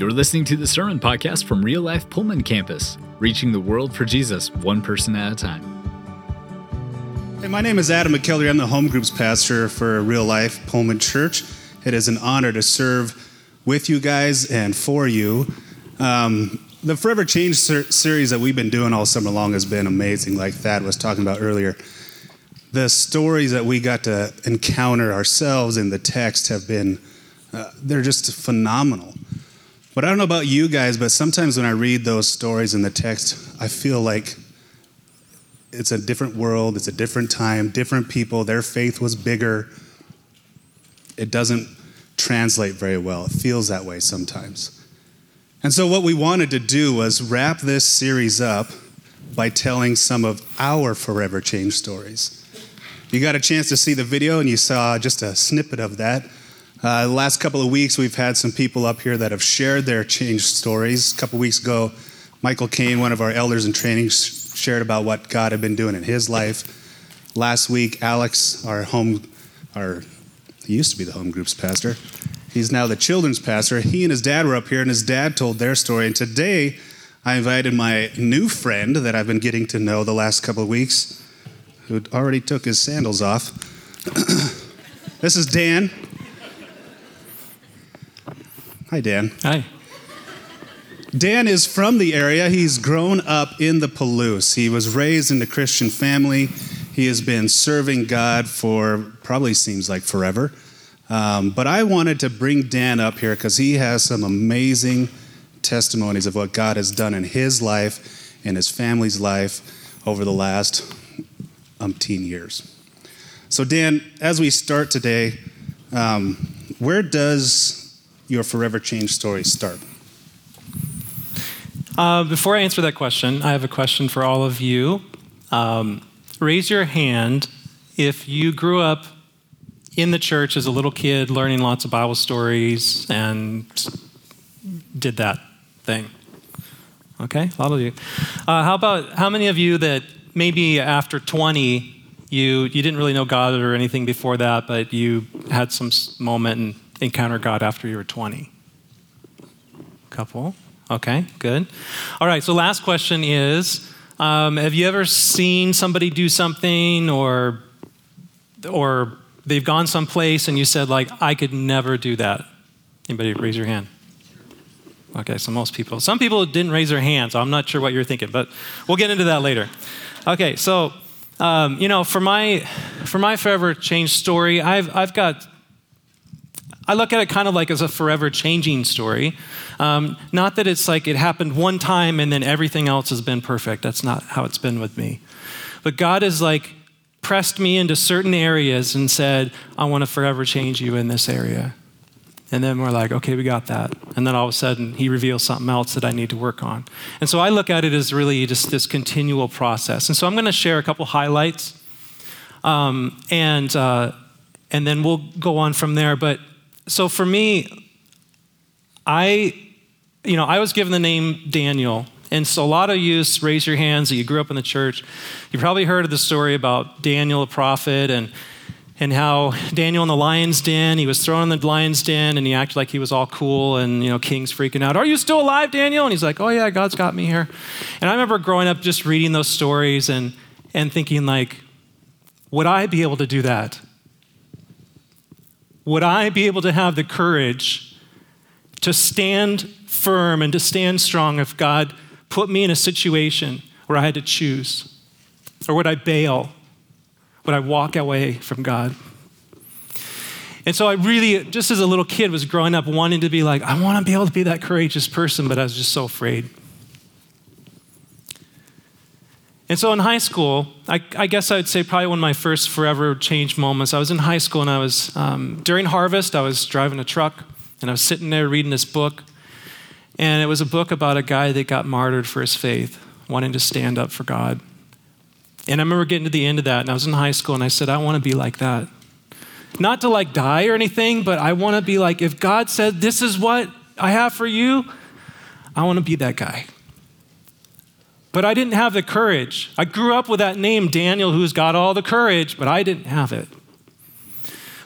You're listening to the Sermon Podcast from Real Life Pullman Campus, reaching the world for Jesus one person at a time. Hey, my name is Adam McKellar. I'm the home groups pastor for Real Life Pullman Church. It is an honor to serve with you guys and for you. Um, the Forever Change ser- series that we've been doing all summer long has been amazing, like Thad was talking about earlier. The stories that we got to encounter ourselves in the text have been, uh, they're just phenomenal. But I don't know about you guys, but sometimes when I read those stories in the text, I feel like it's a different world, it's a different time, different people, their faith was bigger. It doesn't translate very well. It feels that way sometimes. And so, what we wanted to do was wrap this series up by telling some of our forever change stories. You got a chance to see the video and you saw just a snippet of that. Uh, the last couple of weeks, we've had some people up here that have shared their change stories. A couple weeks ago, Michael Kane, one of our elders in training, shared about what God had been doing in his life. Last week, Alex, our home, our he used to be the home groups pastor. He's now the children's pastor. He and his dad were up here, and his dad told their story. And today, I invited my new friend that I've been getting to know the last couple of weeks, who already took his sandals off. this is Dan. Hi, Dan. Hi. Dan is from the area. He's grown up in the Palouse. He was raised in a Christian family. He has been serving God for probably seems like forever. Um, but I wanted to bring Dan up here because he has some amazing testimonies of what God has done in his life and his family's life over the last umpteen years. So, Dan, as we start today, um, where does your forever change story start? Uh, before I answer that question, I have a question for all of you. Um, raise your hand if you grew up in the church as a little kid, learning lots of Bible stories, and did that thing. Okay, a lot of you. Uh, how about how many of you that maybe after 20 you you didn't really know God or anything before that, but you had some moment and encounter God after you were 20? Couple. Okay, good. All right, so last question is um, Have you ever seen somebody do something or, or they've gone someplace and you said, like, I could never do that? Anybody raise your hand? Okay, so most people. Some people didn't raise their hand, so I'm not sure what you're thinking, but we'll get into that later. Okay, so um, you know, for my for my forever change story, I've I've got I look at it kind of like as a forever changing story. Um, not that it's like it happened one time and then everything else has been perfect. That's not how it's been with me. But God has like pressed me into certain areas and said, I want to forever change you in this area. And then we're like, okay, we got that. And then all of a sudden, he reveals something else that I need to work on. And so I look at it as really just this continual process. And so I'm going to share a couple highlights, um, and uh, and then we'll go on from there. But so for me, I, you know, I was given the name Daniel. And so a lot of you raise your hands that you grew up in the church. You probably heard of the story about Daniel, the prophet, and and how Daniel in the lion's den, he was thrown in the lion's den and he acted like he was all cool and, you know, king's freaking out. Are you still alive, Daniel? And he's like, oh, yeah, God's got me here. And I remember growing up just reading those stories and, and thinking, like, would I be able to do that? Would I be able to have the courage to stand firm and to stand strong if God put me in a situation where I had to choose? Or would I bail? Would I walk away from God? And so I really, just as a little kid, was growing up wanting to be like, I want to be able to be that courageous person, but I was just so afraid. And so in high school, I, I, guess I would say probably one of my first forever change moments. I was in high school and I was, um, during harvest, I was driving a truck and I was sitting there reading this book. And it was a book about a guy that got martyred for his faith, wanting to stand up for God. And I remember getting to the end of that and I was in high school and I said, I want to be like that. Not to like die or anything, but I want to be like, if God said, this is what I have for you, I want to be that guy. But I didn't have the courage. I grew up with that name, Daniel, who's got all the courage, but I didn't have it.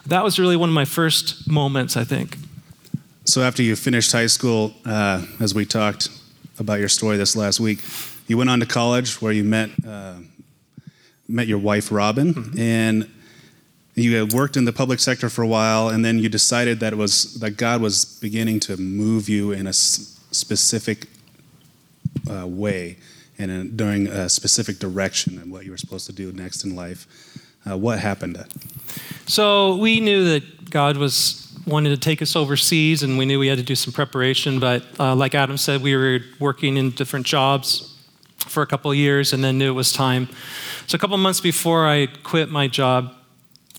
That was really one of my first moments, I think. So after you finished high school, uh, as we talked about your story this last week, you went on to college where you met uh, met your wife Robin, mm-hmm. and you had worked in the public sector for a while, and then you decided that it was that God was beginning to move you in a s- specific uh, way and in, during a specific direction and what you were supposed to do next in life. Uh, what happened? So we knew that God was wanted to take us overseas, and we knew we had to do some preparation. But uh, like Adam said, we were working in different jobs for a couple of years, and then knew it was time. So a couple months before I quit my job,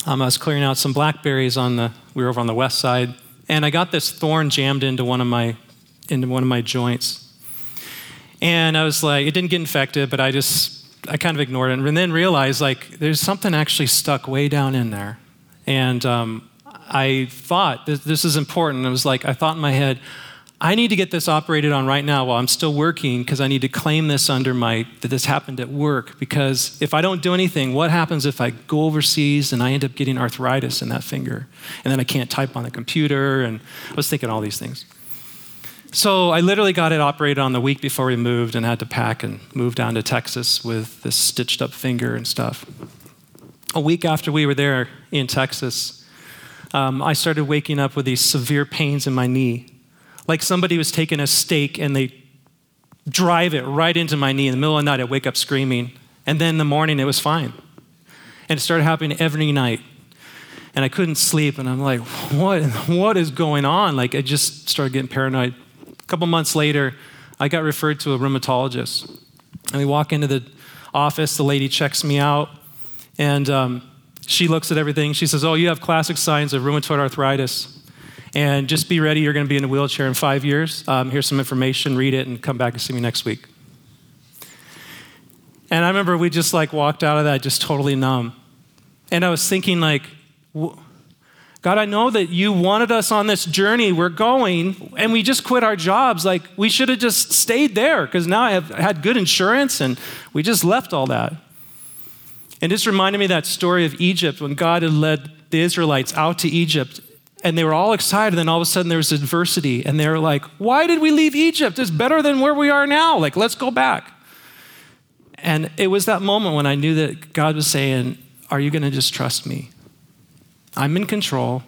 um, I was clearing out some blackberries on the. We were over on the west side, and I got this thorn jammed into one of my into one of my joints. And I was like, it didn't get infected, but I just I kind of ignored it, and then realized like there's something actually stuck way down in there, and um, I thought this, this is important. It was like I thought in my head, I need to get this operated on right now while I'm still working because I need to claim this under my that this happened at work. Because if I don't do anything, what happens if I go overseas and I end up getting arthritis in that finger, and then I can't type on the computer? And I was thinking all these things. So I literally got it operated on the week before we moved and had to pack and move down to Texas with this stitched up finger and stuff. A week after we were there in Texas, um, I started waking up with these severe pains in my knee. Like somebody was taking a stake and they drive it right into my knee. In the middle of the night, I'd wake up screaming. And then in the morning, it was fine. And it started happening every night. And I couldn't sleep. And I'm like, what, what is going on? Like, I just started getting paranoid. A couple months later, I got referred to a rheumatologist. And we walk into the office, the lady checks me out. And um, she looks at everything. She says, Oh, you have classic signs of rheumatoid arthritis. And just be ready, you're going to be in a wheelchair in five years. Um, here's some information, read it, and come back and see me next week. And I remember we just like walked out of that just totally numb. And I was thinking, like, God, I know that you wanted us on this journey. We're going, and we just quit our jobs. Like, we should have just stayed there because now I have had good insurance and we just left all that. And this reminded me that story of Egypt when God had led the Israelites out to Egypt and they were all excited. And then all of a sudden there was adversity and they were like, Why did we leave Egypt? It's better than where we are now. Like, let's go back. And it was that moment when I knew that God was saying, Are you going to just trust me? I'm in control.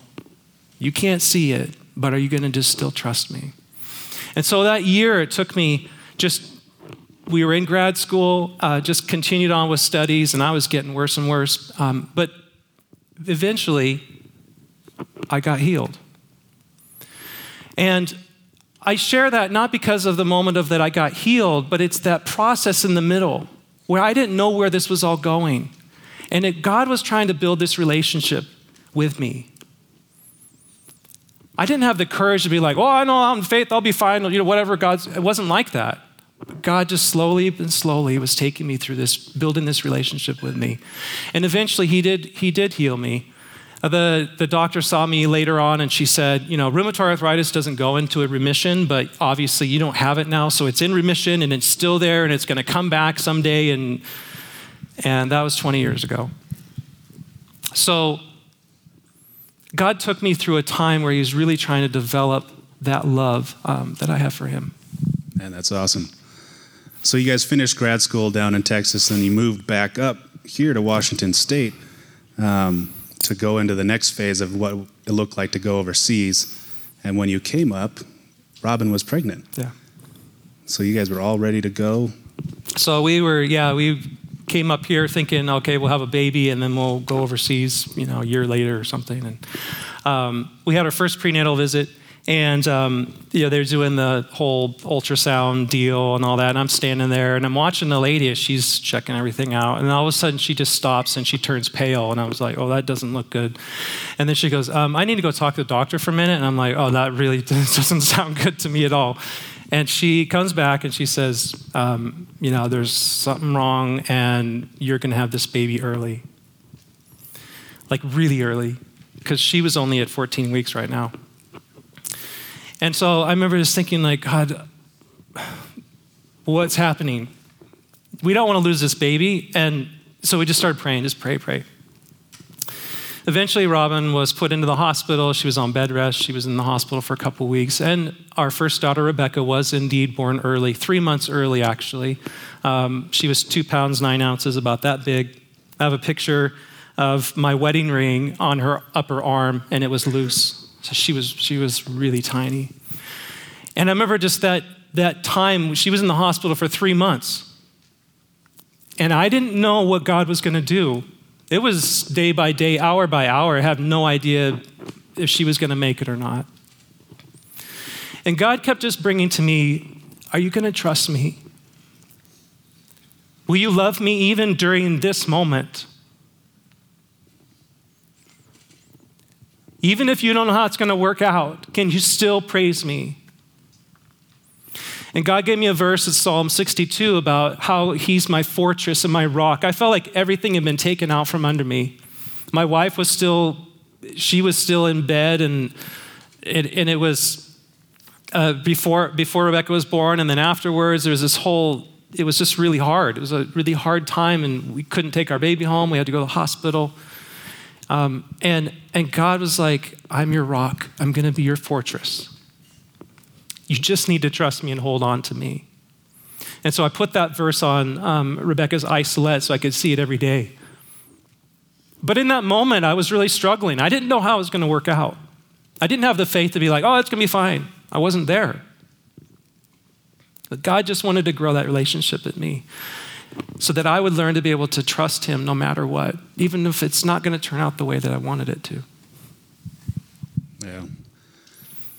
You can't see it, but are you going to just still trust me? And so that year, it took me just we were in grad school, uh, just continued on with studies, and I was getting worse and worse. Um, but eventually, I got healed. And I share that not because of the moment of that I got healed, but it's that process in the middle where I didn't know where this was all going. And it, God was trying to build this relationship with me. I didn't have the courage to be like, oh, I know I'm in faith, I'll be fine, you know, whatever God's. It wasn't like that. God just slowly and slowly was taking me through this, building this relationship with me. And eventually he did, he did heal me. Uh, the, the doctor saw me later on and she said, you know, rheumatoid arthritis doesn't go into a remission, but obviously you don't have it now, so it's in remission and it's still there and it's going to come back someday. And, and that was 20 years ago. So God took me through a time where he was really trying to develop that love um, that I have for him. And that's awesome. So you guys finished grad school down in Texas, and you moved back up here to Washington State um, to go into the next phase of what it looked like to go overseas. And when you came up, Robin was pregnant. Yeah. So you guys were all ready to go. So we were, yeah, we came up here thinking, okay, we'll have a baby and then we'll go overseas, you know, a year later or something. And um, we had our first prenatal visit and um, you know they're doing the whole ultrasound deal and all that. And i'm standing there and i'm watching the lady as she's checking everything out. And all of a sudden she just stops and she turns pale. And i was like oh that doesn't look good. And then she goes um, i need to go talk to the doctor for a minute. And i'm like oh that really doesn't sound good to me at all and she comes back and she says um, you know there's something wrong and you're going to have this baby early like really early because she was only at 14 weeks right now and so I remember just thinking, like, God, what's happening? We don't want to lose this baby. And so we just started praying, just pray, pray. Eventually, Robin was put into the hospital. She was on bed rest. She was in the hospital for a couple weeks. And our first daughter, Rebecca, was indeed born early, three months early, actually. Um, she was two pounds, nine ounces, about that big. I have a picture of my wedding ring on her upper arm, and it was loose. So she was, she was really tiny. And I remember just that, that time, she was in the hospital for three months. And I didn't know what God was going to do. It was day by day, hour by hour. I have no idea if she was going to make it or not. And God kept just bringing to me, Are you going to trust me? Will you love me even during this moment? Even if you don't know how it's going to work out, can you still praise me? And God gave me a verse in Psalm 62 about how He's my fortress and my rock. I felt like everything had been taken out from under me. My wife was still, she was still in bed, and it, and it was uh, before, before Rebecca was born, and then afterwards, there was this whole, it was just really hard. It was a really hard time, and we couldn't take our baby home. We had to go to the hospital. Um, and, and God was like, I'm your rock, I'm going to be your fortress. You just need to trust me and hold on to me. And so I put that verse on um, Rebecca's isolette so I could see it every day. But in that moment, I was really struggling. I didn't know how it was going to work out. I didn't have the faith to be like, oh, it's going to be fine. I wasn't there. But God just wanted to grow that relationship with me so that I would learn to be able to trust Him no matter what, even if it's not going to turn out the way that I wanted it to. Yeah.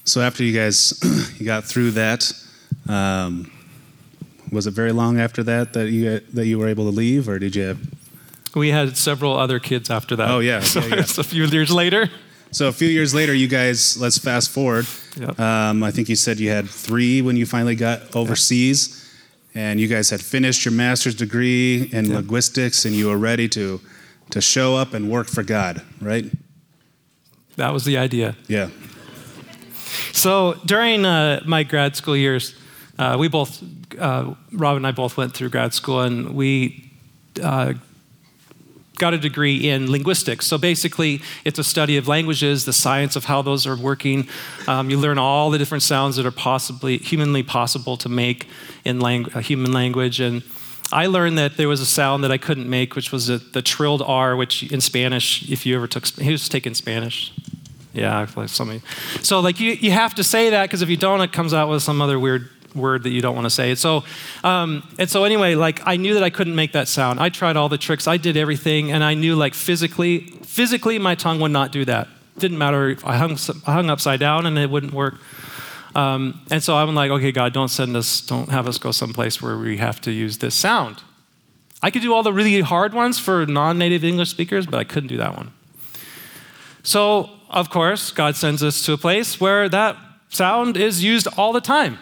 So after you guys you got through that, um, was it very long after that that you that you were able to leave, or did you? Have... We had several other kids after that. Oh yeah, so yeah, yeah. it's a few years later. So a few years later, you guys. Let's fast forward. Yep. Um, I think you said you had three when you finally got overseas, and you guys had finished your master's degree in Yep. linguistics, and you were ready to to show up and work for God, right? That was the idea. Yeah. So during uh, my grad school years, uh, we both, uh, Rob and I both went through grad school, and we uh, got a degree in linguistics. So basically, it's a study of languages, the science of how those are working. Um, you learn all the different sounds that are possibly humanly possible to make in lang- human language, and I learned that there was a sound that I couldn't make, which was a, the trilled R, which in Spanish, if you ever took, who's taking Spanish? Yeah, I feel like somebody. So like you, you have to say that because if you don't, it comes out with some other weird word that you don't want to say. So, um, and so anyway, like I knew that I couldn't make that sound. I tried all the tricks. I did everything, and I knew like physically, physically, my tongue would not do that. Didn't matter. if I hung, I hung upside down, and it wouldn't work. Um, and so I'm like, okay, God, don't send us, don't have us go someplace where we have to use this sound. I could do all the really hard ones for non-native English speakers, but I couldn't do that one. So, of course, God sends us to a place where that sound is used all the time.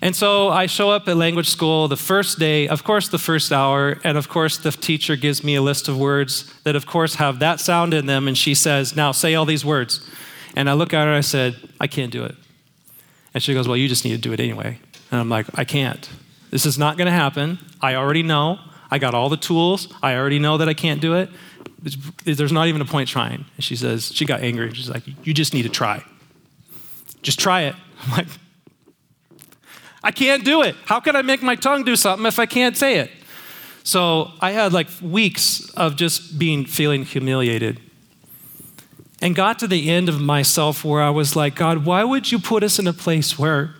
And so I show up at language school the first day, of course, the first hour, and of course, the teacher gives me a list of words that, of course, have that sound in them, and she says, Now say all these words. And I look at her and I said, I can't do it. And she goes, Well, you just need to do it anyway. And I'm like, I can't. This is not going to happen. I already know. I got all the tools. I already know that I can't do it. There's not even a point trying. And she says, she got angry. She's like, You just need to try. Just try it. I'm like, I can't do it. How can I make my tongue do something if I can't say it? So I had like weeks of just being feeling humiliated. And got to the end of myself where I was like, God, why would you put us in a place where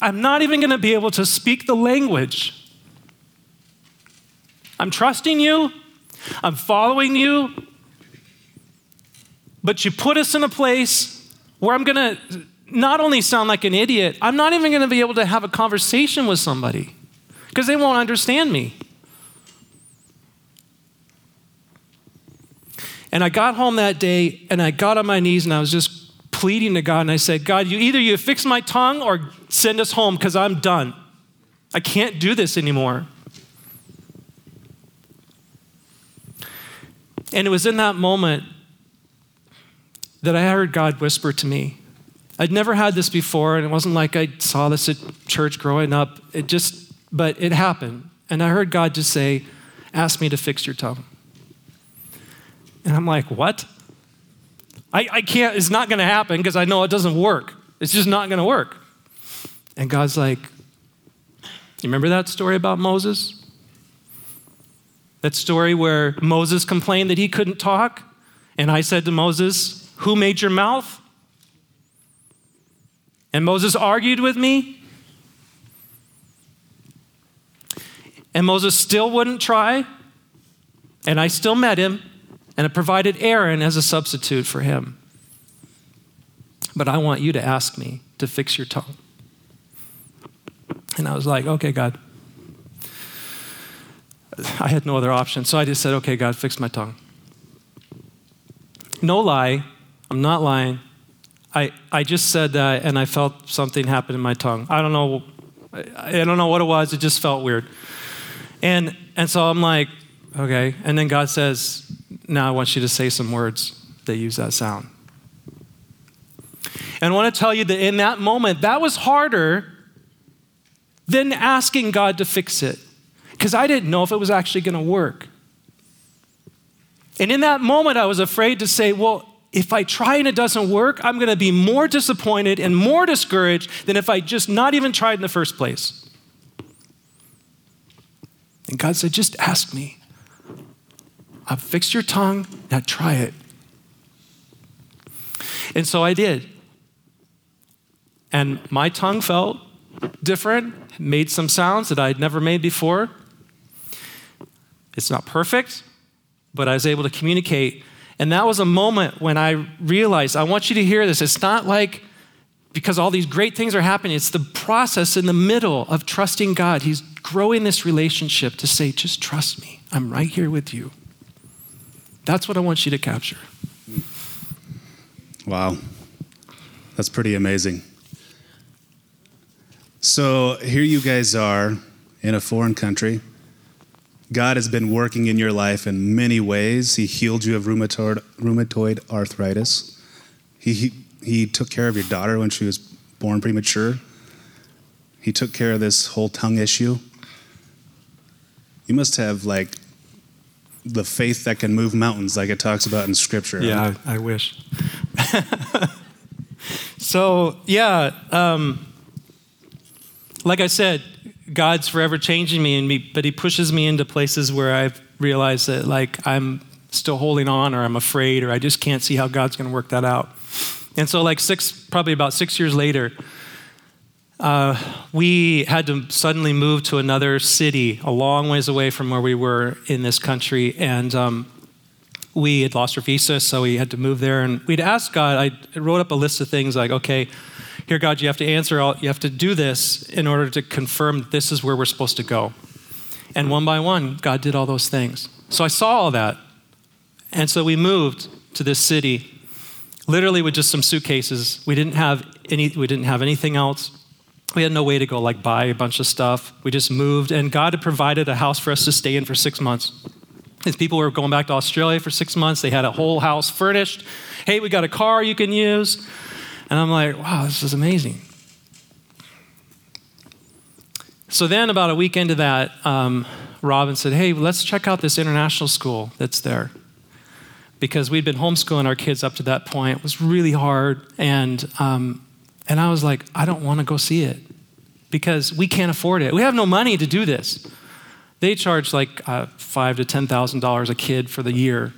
I'm not even going to be able to speak the language? I'm trusting you, I'm following you, but you put us in a place where I'm going to not only sound like an idiot, I'm not even going to be able to have a conversation with somebody because they won't understand me. And I got home that day and I got on my knees and I was just pleading to God and I said, God, you either you fix my tongue or send us home because I'm done. I can't do this anymore. And it was in that moment that I heard God whisper to me. I'd never had this before, and it wasn't like I saw this at church growing up. It just, but it happened. And I heard God just say, Ask me to fix your tongue. And I'm like, what? I, I can't, it's not going to happen because I know it doesn't work. It's just not going to work. And God's like, you remember that story about Moses? That story where Moses complained that he couldn't talk? And I said to Moses, Who made your mouth? And Moses argued with me. And Moses still wouldn't try. And I still met him. And it provided Aaron as a substitute for him. But I want you to ask me to fix your tongue. And I was like, okay, God. I had no other option. So I just said, okay, God, fix my tongue. No lie, I'm not lying. I, I just said that and I felt something happen in my tongue. I don't know, I, I don't know what it was, it just felt weird. And, and so I'm like, okay. And then God says, now I want you to say some words that use that sound. And I want to tell you that in that moment, that was harder than asking God to fix it because I didn't know if it was actually going to work. And in that moment, I was afraid to say, well, if I try and it doesn't work, I'm going to be more disappointed and more discouraged than if I just not even tried in the first place. And God said, just ask me. I've fixed your tongue, now try it. And so I did. And my tongue felt different, made some sounds that I'd never made before. It's not perfect, but I was able to communicate. And that was a moment when I realized I want you to hear this. It's not like because all these great things are happening, it's the process in the middle of trusting God. He's growing this relationship to say, just trust me. I'm right here with you. That's what I want you to capture. Wow. That's pretty amazing. So here you guys are in a foreign country God has been working in your life in many ways. He healed you of rheumatoid, rheumatoid arthritis. He, he, he took care of your daughter when she was born premature. He took care of this whole tongue issue. You must have like the faith that can move mountains, like it talks about in Scripture. Yeah, I, I wish. so, yeah, um, like I said, God's forever changing me, and me, but He pushes me into places where I've realized that like I'm still holding on, or I'm afraid, or I just can't see how God's going to work that out. And so, like six, probably about six years later, uh, we had to suddenly move to another city, a long ways away from where we were in this country, and um, we had lost our visa, so we had to move there. And we'd asked God. I wrote up a list of things like, okay here, God, you have to answer all, you have to do this in order to confirm this is where we're supposed to go. And one by one, God did all those things. So I saw all that. And so we moved to this city, literally with just some suitcases. We didn't have any, we didn't have anything else. We had no way to go like buy a bunch of stuff. We just moved, and God had provided a house for us to stay in for six months. These people were going back to Australia for six months. They had a whole house furnished. Hey, we got a car you can use. And I'm like, wow, this is amazing. So then, about a week into that, um, Robin said, hey, let's check out this international school that's there. Because we'd been homeschooling our kids up to that point. It was really hard. And, um, and I was like, I don't want to go see it because we can't afford it. We have no money to do this. They charge like uh, five to ten thousand dollars a kid for the year.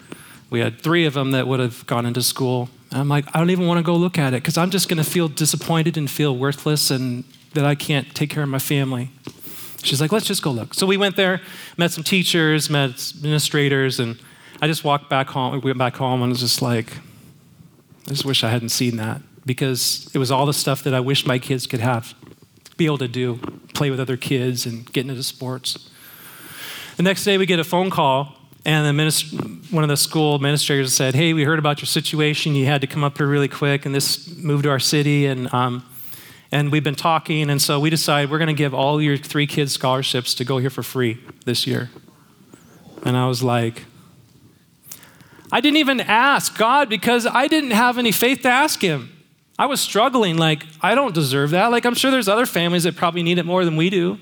We had three of them that would have gone into school. I'm like, I don't even want to go look at it because I'm just going to feel disappointed and feel worthless and that I can't take care of my family. She's like, let's just go look. So we went there, met some teachers, met administrators, and I just walked back home. We went back home and was just like, I just wish I hadn't seen that because it was all the stuff that I wish my kids could have, be able to do, play with other kids and get into sports. The next day we get a phone call and the minister, one of the school administrators said, Hey, we heard about your situation. You had to come up here really quick, and this moved to our city. And, um, and we've been talking, and so we decided we're going to give all your three kids scholarships to go here for free this year. And I was like, I didn't even ask God because I didn't have any faith to ask Him. I was struggling, like, I don't deserve that. Like, I'm sure there's other families that probably need it more than we do.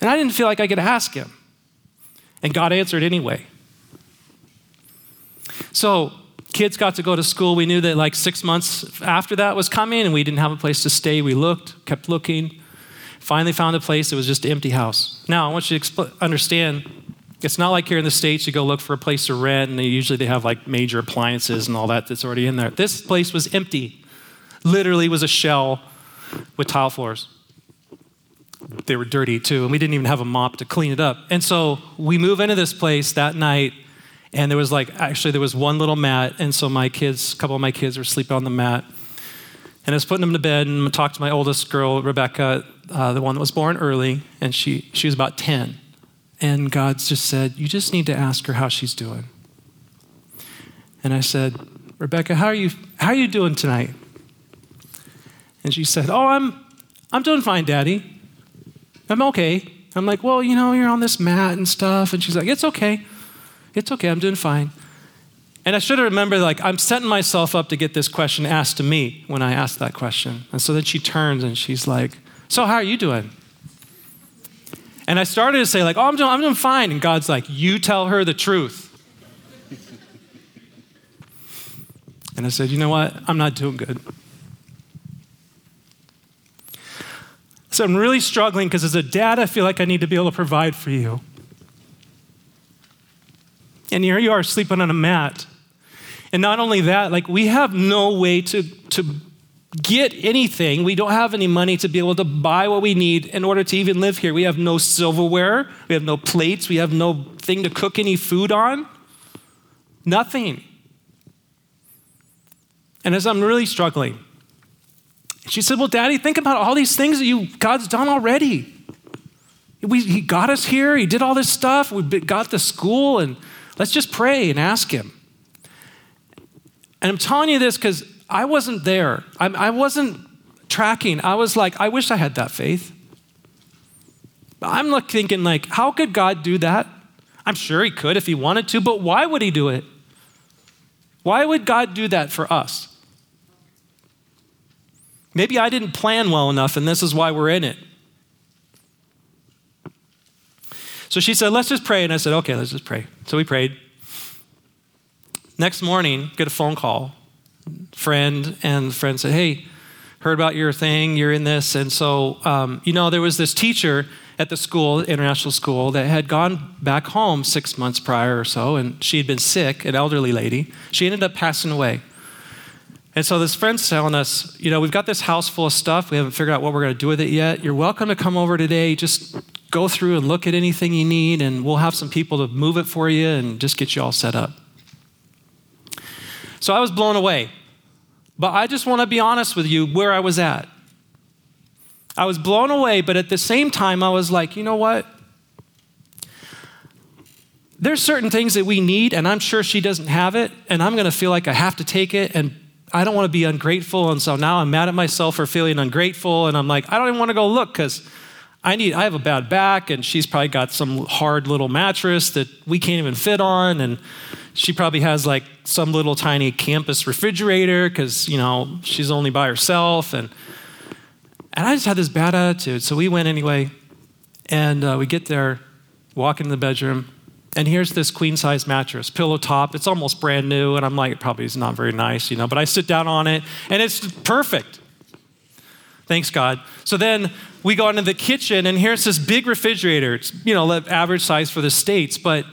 And I didn't feel like I could ask Him. And God answered anyway. So, kids got to go to school. We knew that like six months after that was coming, and we didn't have a place to stay. We looked, kept looking, finally found a place. It was just an empty house. Now, I want you to expl- understand it's not like here in the States, you go look for a place to rent, and they usually they have like major appliances and all that that's already in there. This place was empty. Literally was a shell with tile floors. They were dirty too, and we didn't even have a mop to clean it up. And so we move into this place that night, and there was like actually there was one little mat, and so my kids, a couple of my kids were sleeping on the mat. And I was putting them to bed and I talked to my oldest girl, Rebecca, uh, the one that was born early, and she, she was about 10. And God just said, You just need to ask her how she's doing. And I said, Rebecca, how are you, how are you doing tonight? And she said, Oh, I'm, I'm doing fine, Daddy. I'm okay. I'm like, Well, you know, you're on this mat and stuff. And she's like, It's okay. It's okay. I'm doing fine. And I should have remembered, like, I'm setting myself up to get this question asked to me when I ask that question. And so then she turns and she's like, So, how are you doing? And I started to say, like, oh, I'm doing, I'm doing fine. And God's like, you tell her the truth. and I said, you know what? I'm not doing good. So I'm really struggling because as a dad, I feel like I need to be able to provide for you. And here you are sleeping on a mat. And not only that, like we have no way to, to get anything. We don't have any money to be able to buy what we need in order to even live here. We have no silverware, we have no plates, we have no thing to cook any food on. Nothing. And as I'm really struggling, she said, Well, Daddy, think about all these things that you God's done already. We, he got us here, he did all this stuff, we got the school, and let's just pray and ask him. And I'm telling you this because I wasn't there. I, I wasn't tracking. I was like, I wish I had that faith. I'm like thinking, like, how could God do that? I'm sure He could if He wanted to, but why would He do it? Why would God do that for us? Maybe I didn't plan well enough, and this is why we're in it. So she said, Let's just pray. And I said, Okay, let's just pray. So we prayed. Next morning, get a phone call friend, and friend said, Hey, heard about your thing, you're in this. And so, um, you know, there was this teacher at the school, international school, that had gone back home six months prior or so, and she had been sick, an elderly lady. She ended up passing away. And so this friend's telling us, you know, we've got this house full of stuff. We haven't figured out what we're going to do with it yet. You're welcome to come over today. Just go through and look at anything you need, and we'll have some people to move it for you and just get you all set up. So I was blown away. But I just want to be honest with you where I was at. I was blown away, but at the same time, I was like, you know what? There's certain things that we need, and I'm sure she doesn't have it, and I'm going to feel like I have to take it, and I don't want to be ungrateful. And so now I'm mad at myself for feeling ungrateful, and I'm like, I don't even want to go look because I need, I have a bad back, and she's probably got some hard little mattress that we can't even fit on, and she probably has like some little tiny campus refrigerator because, you know, she's only by herself. And, and I just had this bad attitude. So we went anyway. And uh, we get there, walk into the bedroom, and here's this queen size mattress, pillow top. It's almost brand new. And I'm like, it probably is not very nice, you know, but I sit down on it, and it's perfect. Thanks, God. So then we go into the kitchen, and here's this big refrigerator. It's, you know, average size for the States, but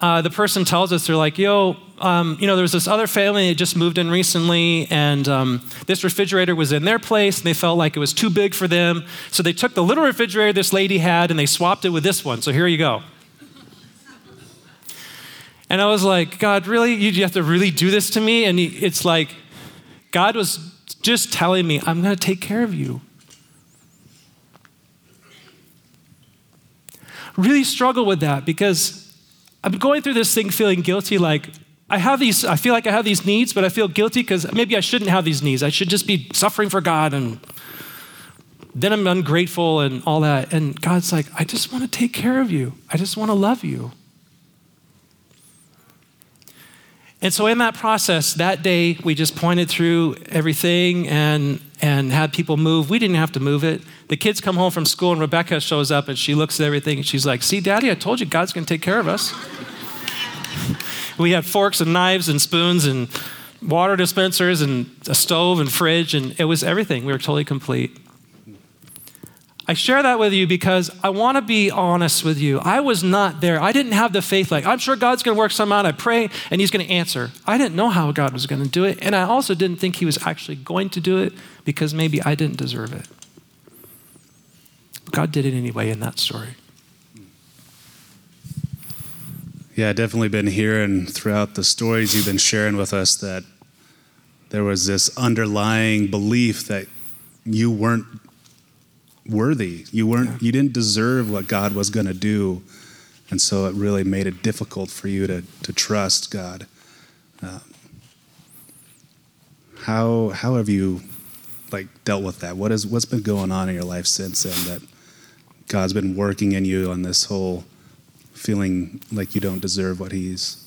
uh, the person tells us, they're like, yo, um, you know, there's this other family that just moved in recently, and um, this refrigerator was in their place, and they felt like it was too big for them. So they took the little refrigerator this lady had and they swapped it with this one. So here you go. And I was like, God, really? You have to really do this to me? And it's like, God was just telling me, I'm going to take care of you. Really struggle with that because I'm going through this thing feeling guilty like I have these, I feel like I have these needs, but I feel guilty because maybe I shouldn't have these needs. I should just be suffering for God and then I'm ungrateful and all that. And God's like, I just want to take care of you. I just want to love you. And so in that process, that day we just pointed through everything and and had people move. We didn't have to move it. The kids come home from school and Rebecca shows up and she looks at everything and she's like, See, Daddy, I told you God's going to take care of us. we had forks and knives and spoons and water dispensers and a stove and fridge, and it was everything. We were totally complete. I share that with you because I want to be honest with you. I was not there. I didn't have the faith like, I'm sure God's going to work some out. I pray and He's going to answer. I didn't know how God was going to do it. And I also didn't think He was actually going to do it because maybe I didn't deserve it. But God did it anyway in that story. Yeah, I've definitely been hearing throughout the stories you've been sharing with us that there was this underlying belief that you weren't worthy. You weren't you didn't deserve what God was going to do. And so it really made it difficult for you to, to trust God. Um, how how have you like dealt with that? What is what's been going on in your life since then that God's been working in you on this whole feeling like you don't deserve what He's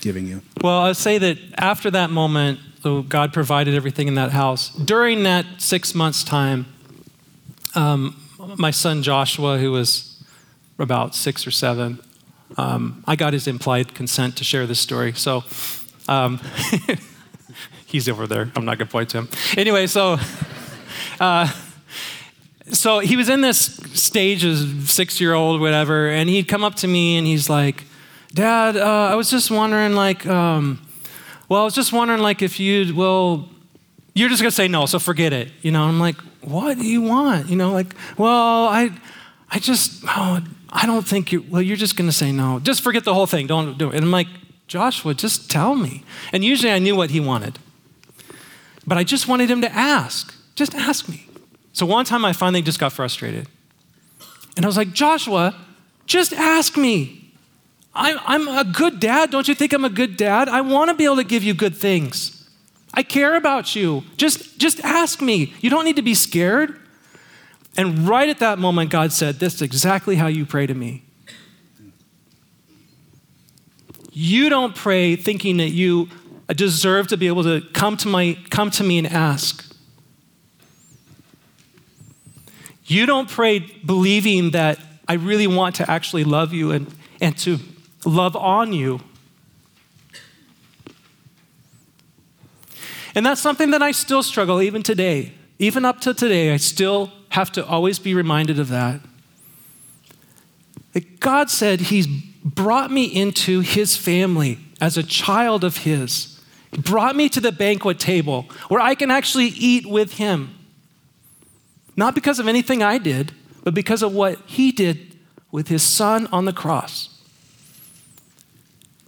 giving you? Well, I'd say that after that moment, so God provided everything in that house. During that six months' time, um, my son Joshua, who was about six or seven, um, I got his implied consent to share this story. So um, he's over there. I'm not going to point to him. Anyway, so. Uh, so he was in this stage as six year old, whatever, and he'd come up to me and he's like, Dad, uh, I was just wondering, like, um, well, I was just wondering, like, if you'd, well, you're just gonna say no, so forget it. You know, I'm like, what do you want? You know, like, well, I, I just, oh, I don't think you, well, you're just gonna say no. Just forget the whole thing, don't do it. And I'm like, Joshua, just tell me. And usually I knew what he wanted. But I just wanted him to ask. Just ask me. So one time I finally just got frustrated. And I was like, Joshua, just ask me. I'm, I'm a good dad. Don't you think I'm a good dad? I want to be able to give you good things. I care about you. Just, just ask me. You don't need to be scared. And right at that moment, God said, This is exactly how you pray to me. You don't pray thinking that you deserve to be able to come to, my, come to me and ask. You don't pray believing that I really want to actually love you and, and to love on you. And that's something that I still struggle even today. Even up to today, I still have to always be reminded of that. That God said He's brought me into His family as a child of His. He brought me to the banquet table where I can actually eat with Him. Not because of anything I did, but because of what he did with his son on the cross.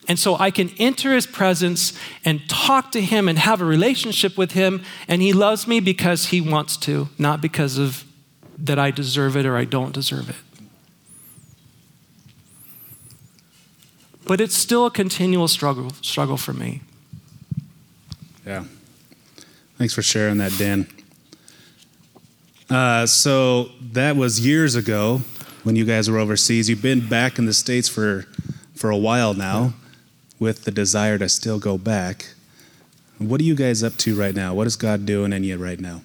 And so I can enter his presence and talk to him and have a relationship with him. And he loves me because he wants to, not because of that I deserve it or I don't deserve it. But it's still a continual struggle, struggle for me. Yeah. Thanks for sharing that, Dan. Uh, so that was years ago when you guys were overseas. You've been back in the States for, for a while now with the desire to still go back. What are you guys up to right now? What is God doing in you right now?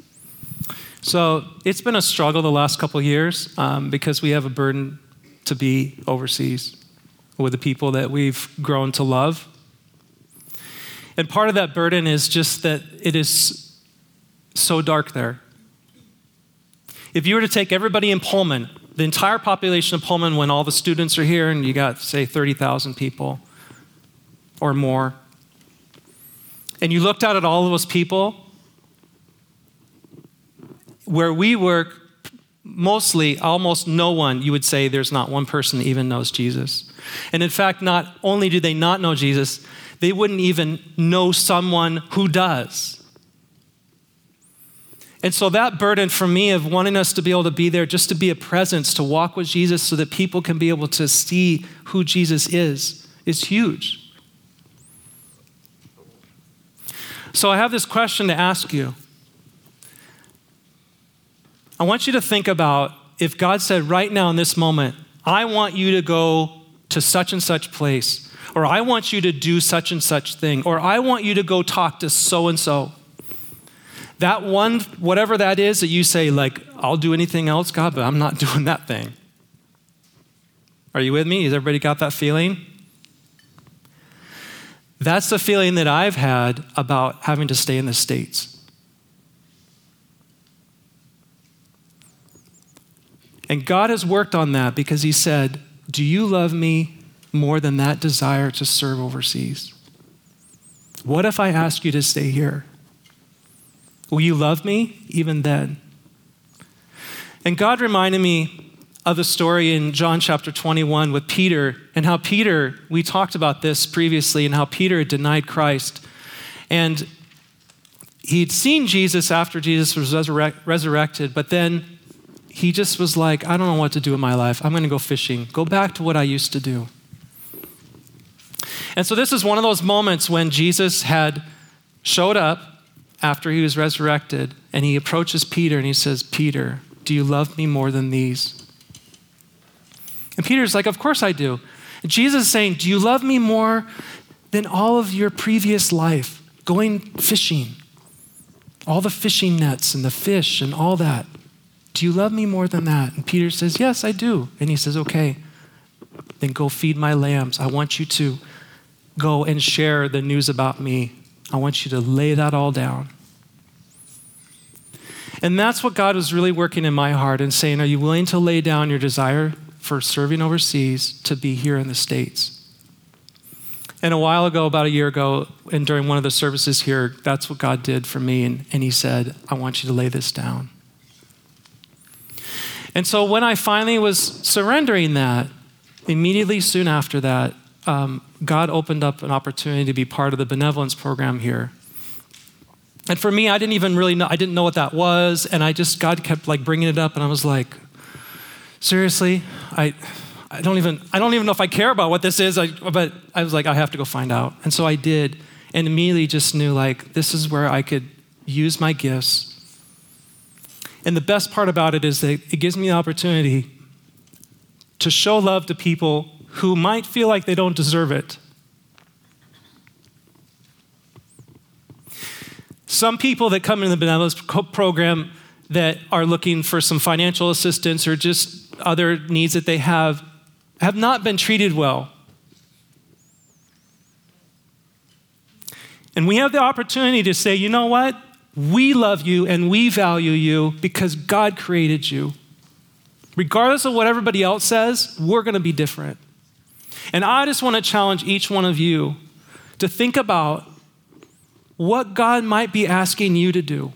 So it's been a struggle the last couple years um, because we have a burden to be overseas with the people that we've grown to love. And part of that burden is just that it is so dark there. If you were to take everybody in Pullman, the entire population of Pullman, when all the students are here, and you got, say, 30,000 people or more, and you looked out at all those people, where we work, mostly, almost no one, you would say there's not one person that even knows Jesus. And in fact, not only do they not know Jesus, they wouldn't even know someone who does. And so that burden for me of wanting us to be able to be there, just to be a presence, to walk with Jesus so that people can be able to see who Jesus is, is huge. So I have this question to ask you. I want you to think about if God said right now in this moment, I want you to go to such and such place, or I want you to do such and such thing, or I want you to go talk to so and so that one, whatever that is that you say, like, I'll do anything else, God, but I'm not doing that thing. Are you with me? Has everybody got that feeling? That's the feeling that I've had about having to stay in the States. And God has worked on that because He said, Do you love me more than that desire to serve overseas? What if I ask you to stay here? Will you love me even then? And God reminded me of the story in John chapter 21 with Peter and how Peter, we talked about this previously, and how Peter denied Christ. And he'd seen Jesus after Jesus was resurrect, resurrected, but then he just was like, I don't know what to do in my life. I'm going to go fishing. Go back to what I used to do. And so this is one of those moments when Jesus had showed up after he was resurrected and he approaches Peter and he says, Peter, do you love me more than these? And Peter's like, Of course I do. And Jesus is saying, Do you love me more than all of your previous life, going fishing? All the fishing nets and the fish and all that. Do you love me more than that? And Peter says, Yes, I do. And he says, Okay, then go feed my lambs. I want you to go and share the news about me. I want you to lay that all down. And that's what God was really working in my heart and saying, Are you willing to lay down your desire for serving overseas to be here in the States? And a while ago, about a year ago, and during one of the services here, that's what God did for me. And, and He said, I want you to lay this down. And so when I finally was surrendering that, immediately soon after that, um, God opened up an opportunity to be part of the benevolence program here. And for me, I didn't even really know, I didn't know what that was. And I just, God kept like bringing it up. And I was like, seriously, I, I don't even, I don't even know if I care about what this is. I, but I was like, I have to go find out. And so I did. And immediately just knew like, this is where I could use my gifts. And the best part about it is that it gives me the opportunity to show love to people who might feel like they don't deserve it. Some people that come into the benevolence program that are looking for some financial assistance or just other needs that they have have not been treated well. And we have the opportunity to say, you know what? We love you and we value you because God created you. Regardless of what everybody else says, we're going to be different. And I just want to challenge each one of you to think about what God might be asking you to do.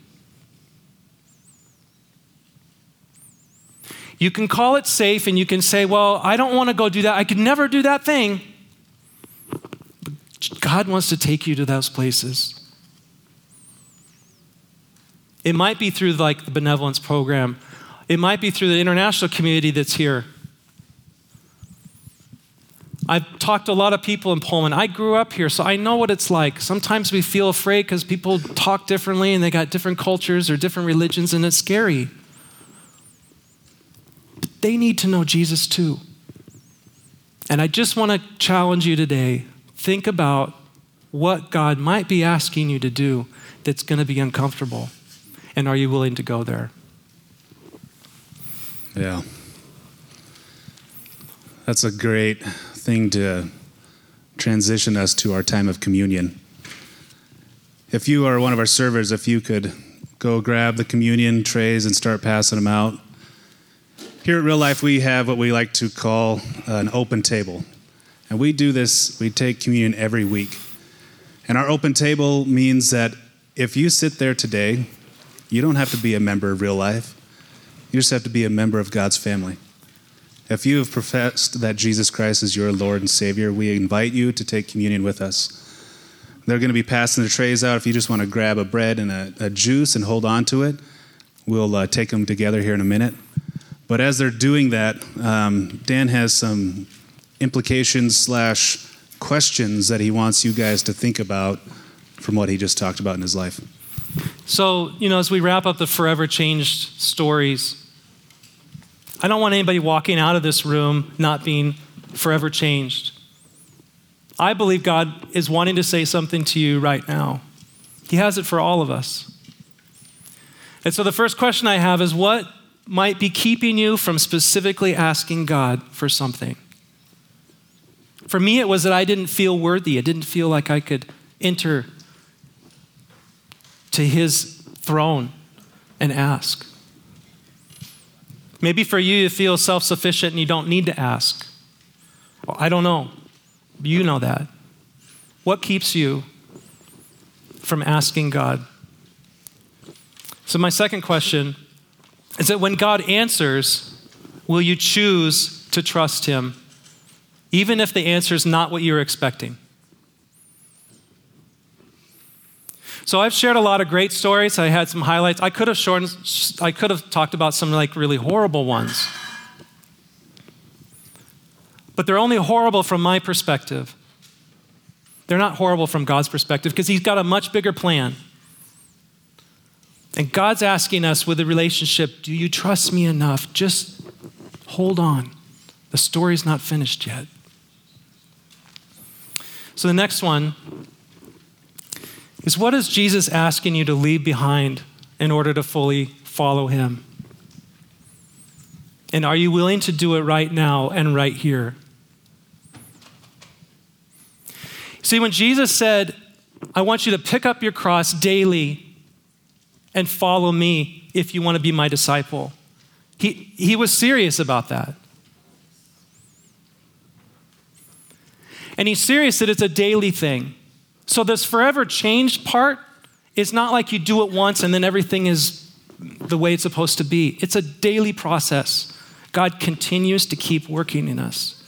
You can call it safe and you can say, Well, I don't want to go do that. I could never do that thing. But God wants to take you to those places. It might be through like the benevolence program. It might be through the international community that's here. I've talked to a lot of people in Pullman. I grew up here, so I know what it's like. Sometimes we feel afraid because people talk differently and they got different cultures or different religions, and it's scary. They need to know Jesus too. And I just want to challenge you today think about what God might be asking you to do that's going to be uncomfortable. And are you willing to go there? Yeah. That's a great thing to transition us to our time of communion. If you are one of our servers, if you could go grab the communion trays and start passing them out. Here at Real Life, we have what we like to call an open table. And we do this, we take communion every week. And our open table means that if you sit there today, you don't have to be a member of Real Life. You just have to be a member of God's family. If you have professed that Jesus Christ is your Lord and Savior, we invite you to take communion with us. They're going to be passing the trays out. If you just want to grab a bread and a, a juice and hold on to it, we'll uh, take them together here in a minute. But as they're doing that, um, Dan has some implications slash questions that he wants you guys to think about from what he just talked about in his life. So, you know, as we wrap up the forever changed stories, I don't want anybody walking out of this room not being forever changed. I believe God is wanting to say something to you right now. He has it for all of us. And so the first question I have is what might be keeping you from specifically asking God for something? For me, it was that I didn't feel worthy. I didn't feel like I could enter to his throne and ask. Maybe for you, you feel self sufficient and you don't need to ask. Well, I don't know. You know that. What keeps you from asking God? So, my second question is that when God answers, will you choose to trust Him, even if the answer is not what you're expecting? So I've shared a lot of great stories. I had some highlights. I could have shortened, I could have talked about some like really horrible ones. But they're only horrible from my perspective. They're not horrible from God's perspective because He's got a much bigger plan. And God's asking us with the relationship, do you trust me enough? Just hold on. The story's not finished yet. So the next one is what is Jesus asking you to leave behind in order to fully follow him? And are you willing to do it right now and right here? See, when Jesus said, I want you to pick up your cross daily and follow me if you want to be my disciple, he, he was serious about that. And he's serious that it's a daily thing. So, this forever changed part is not like you do it once and then everything is the way it's supposed to be. It's a daily process. God continues to keep working in us.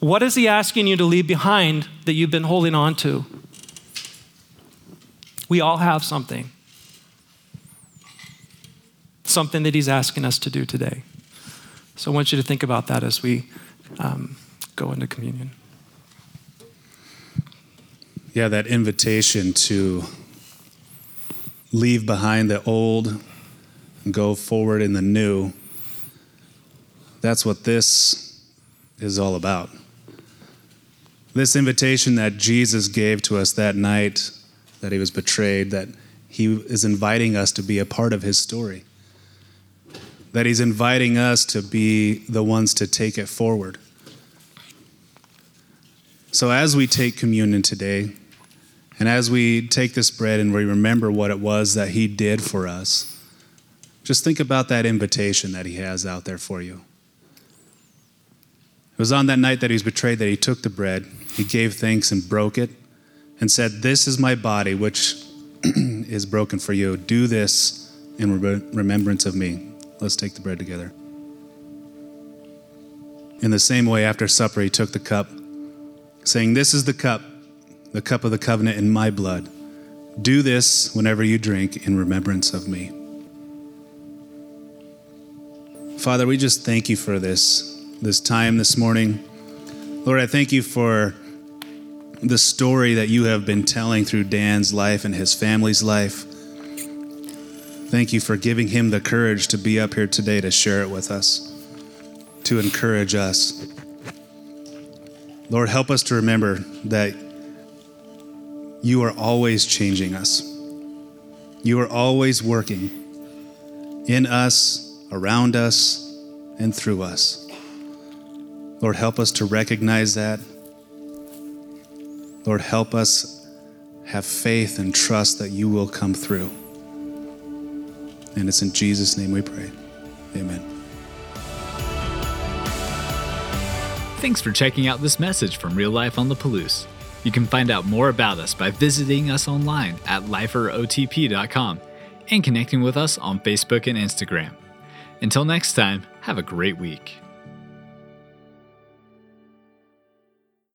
What is He asking you to leave behind that you've been holding on to? We all have something. Something that He's asking us to do today. So I want you to think about that as we um, go into communion yeah, that invitation to leave behind the old and go forward in the new. That's what this is all about. This invitation that Jesus gave to us that night that he was betrayed, that he is inviting us to be a part of his story, that he's inviting us to be the ones to take it forward. So, as we take communion today, and as we take this bread and we remember what it was that He did for us, just think about that invitation that He has out there for you. It was on that night that He was betrayed that He took the bread, He gave thanks and broke it, and said, This is my body, which is broken for you. Do this in remembrance of me. Let's take the bread together. In the same way, after supper, He took the cup, saying, This is the cup the cup of the covenant in my blood. Do this whenever you drink in remembrance of me. Father, we just thank you for this, this time this morning. Lord, I thank you for the story that you have been telling through Dan's life and his family's life. Thank you for giving him the courage to be up here today to share it with us, to encourage us. Lord, help us to remember that you are always changing us. You are always working in us, around us, and through us. Lord, help us to recognize that. Lord, help us have faith and trust that you will come through. And it's in Jesus' name we pray. Amen. Thanks for checking out this message from Real Life on the Palouse. You can find out more about us by visiting us online at liferotp.com and connecting with us on Facebook and Instagram. Until next time, have a great week.